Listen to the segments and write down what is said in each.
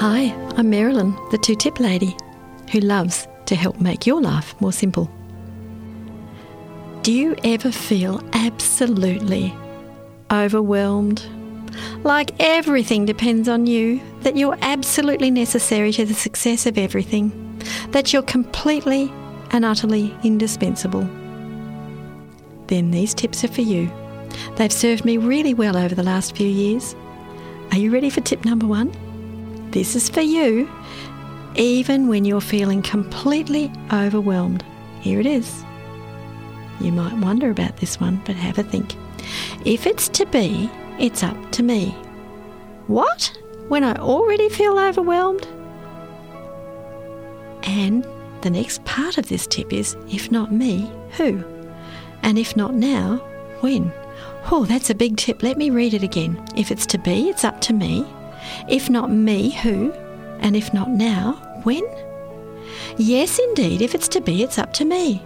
Hi, I'm Marilyn, the two tip lady, who loves to help make your life more simple. Do you ever feel absolutely overwhelmed? Like everything depends on you, that you're absolutely necessary to the success of everything, that you're completely and utterly indispensable? Then these tips are for you. They've served me really well over the last few years. Are you ready for tip number one? This is for you, even when you're feeling completely overwhelmed. Here it is. You might wonder about this one, but have a think. If it's to be, it's up to me. What? When I already feel overwhelmed? And the next part of this tip is if not me, who? And if not now, when? Oh, that's a big tip. Let me read it again. If it's to be, it's up to me. If not me, who? And if not now, when? Yes, indeed, if it's to be, it's up to me.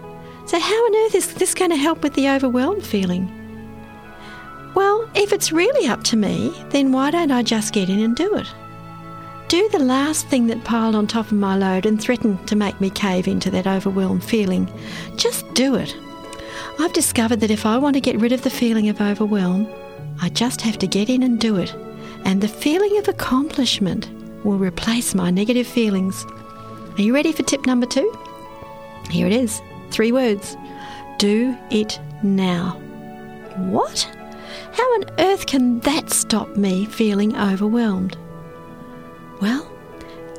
So, how on earth is this going to help with the overwhelmed feeling? Well, if it's really up to me, then why don't I just get in and do it? Do the last thing that piled on top of my load and threatened to make me cave into that overwhelmed feeling. Just do it. I've discovered that if I want to get rid of the feeling of overwhelm, I just have to get in and do it and the feeling of accomplishment will replace my negative feelings. Are you ready for tip number two? Here it is three words do it now. What? How on earth can that stop me feeling overwhelmed? Well,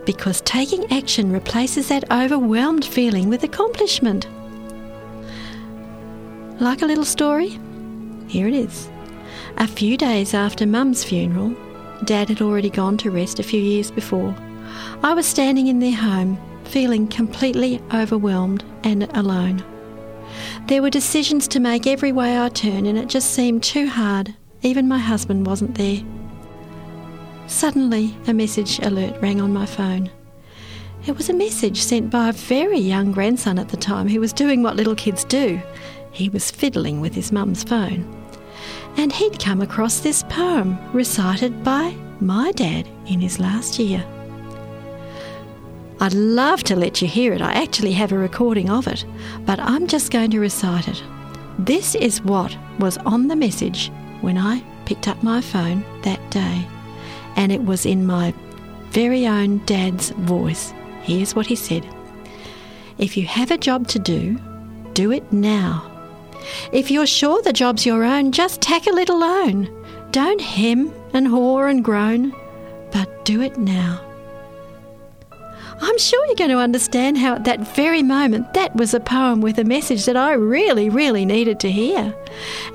because taking action replaces that overwhelmed feeling with accomplishment. Like a little story? Here it is. A few days after Mum's funeral, Dad had already gone to rest a few years before. I was standing in their home, feeling completely overwhelmed and alone. There were decisions to make every way I turned, and it just seemed too hard. Even my husband wasn't there. Suddenly, a message alert rang on my phone. It was a message sent by a very young grandson at the time who was doing what little kids do. He was fiddling with his mum's phone and he'd come across this poem recited by my dad in his last year. I'd love to let you hear it. I actually have a recording of it, but I'm just going to recite it. This is what was on the message when I picked up my phone that day, and it was in my very own dad's voice. Here's what he said If you have a job to do, do it now. If you're sure the job's your own, just tackle it alone. Don't hem and haw and groan, but do it now. I'm sure you're going to understand how at that very moment that was a poem with a message that I really, really needed to hear.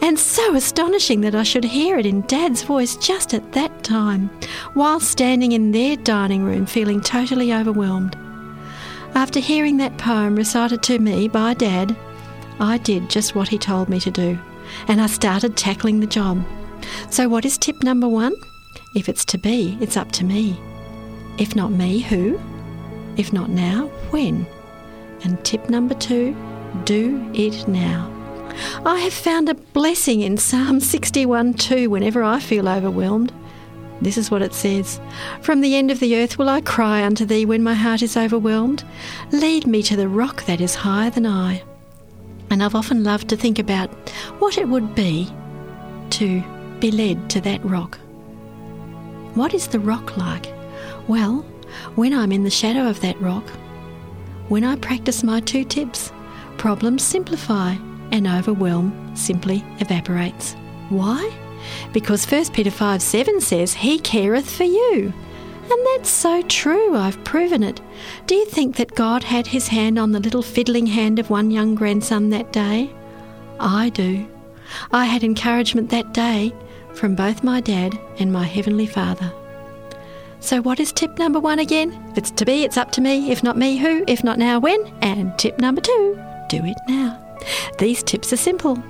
And so astonishing that I should hear it in Dad's voice just at that time, while standing in their dining room feeling totally overwhelmed. After hearing that poem recited to me by Dad, I did just what he told me to do, and I started tackling the job. So, what is tip number one? If it's to be, it's up to me. If not me, who? If not now, when? And tip number two, do it now. I have found a blessing in Psalm 61 2 whenever I feel overwhelmed. This is what it says From the end of the earth will I cry unto thee when my heart is overwhelmed. Lead me to the rock that is higher than I. And I've often loved to think about what it would be to be led to that rock. What is the rock like? Well, when I'm in the shadow of that rock, when I practice my two tips, problems simplify and overwhelm simply evaporates. Why? Because 1 Peter 5 7 says, He careth for you. And that's so true, I've proven it. Do you think that God had his hand on the little fiddling hand of one young grandson that day? I do. I had encouragement that day from both my dad and my Heavenly Father. So, what is tip number one again? If it's to be, it's up to me. If not me, who? If not now, when? And tip number two, do it now. These tips are simple,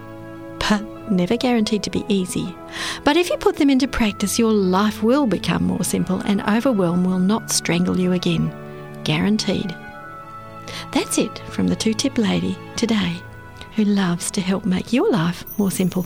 but never guaranteed to be easy. But if you put them into practice, your life will become more simple and overwhelm will not strangle you again. guaranteed. That's it from the two tip lady today, who loves to help make your life more simple.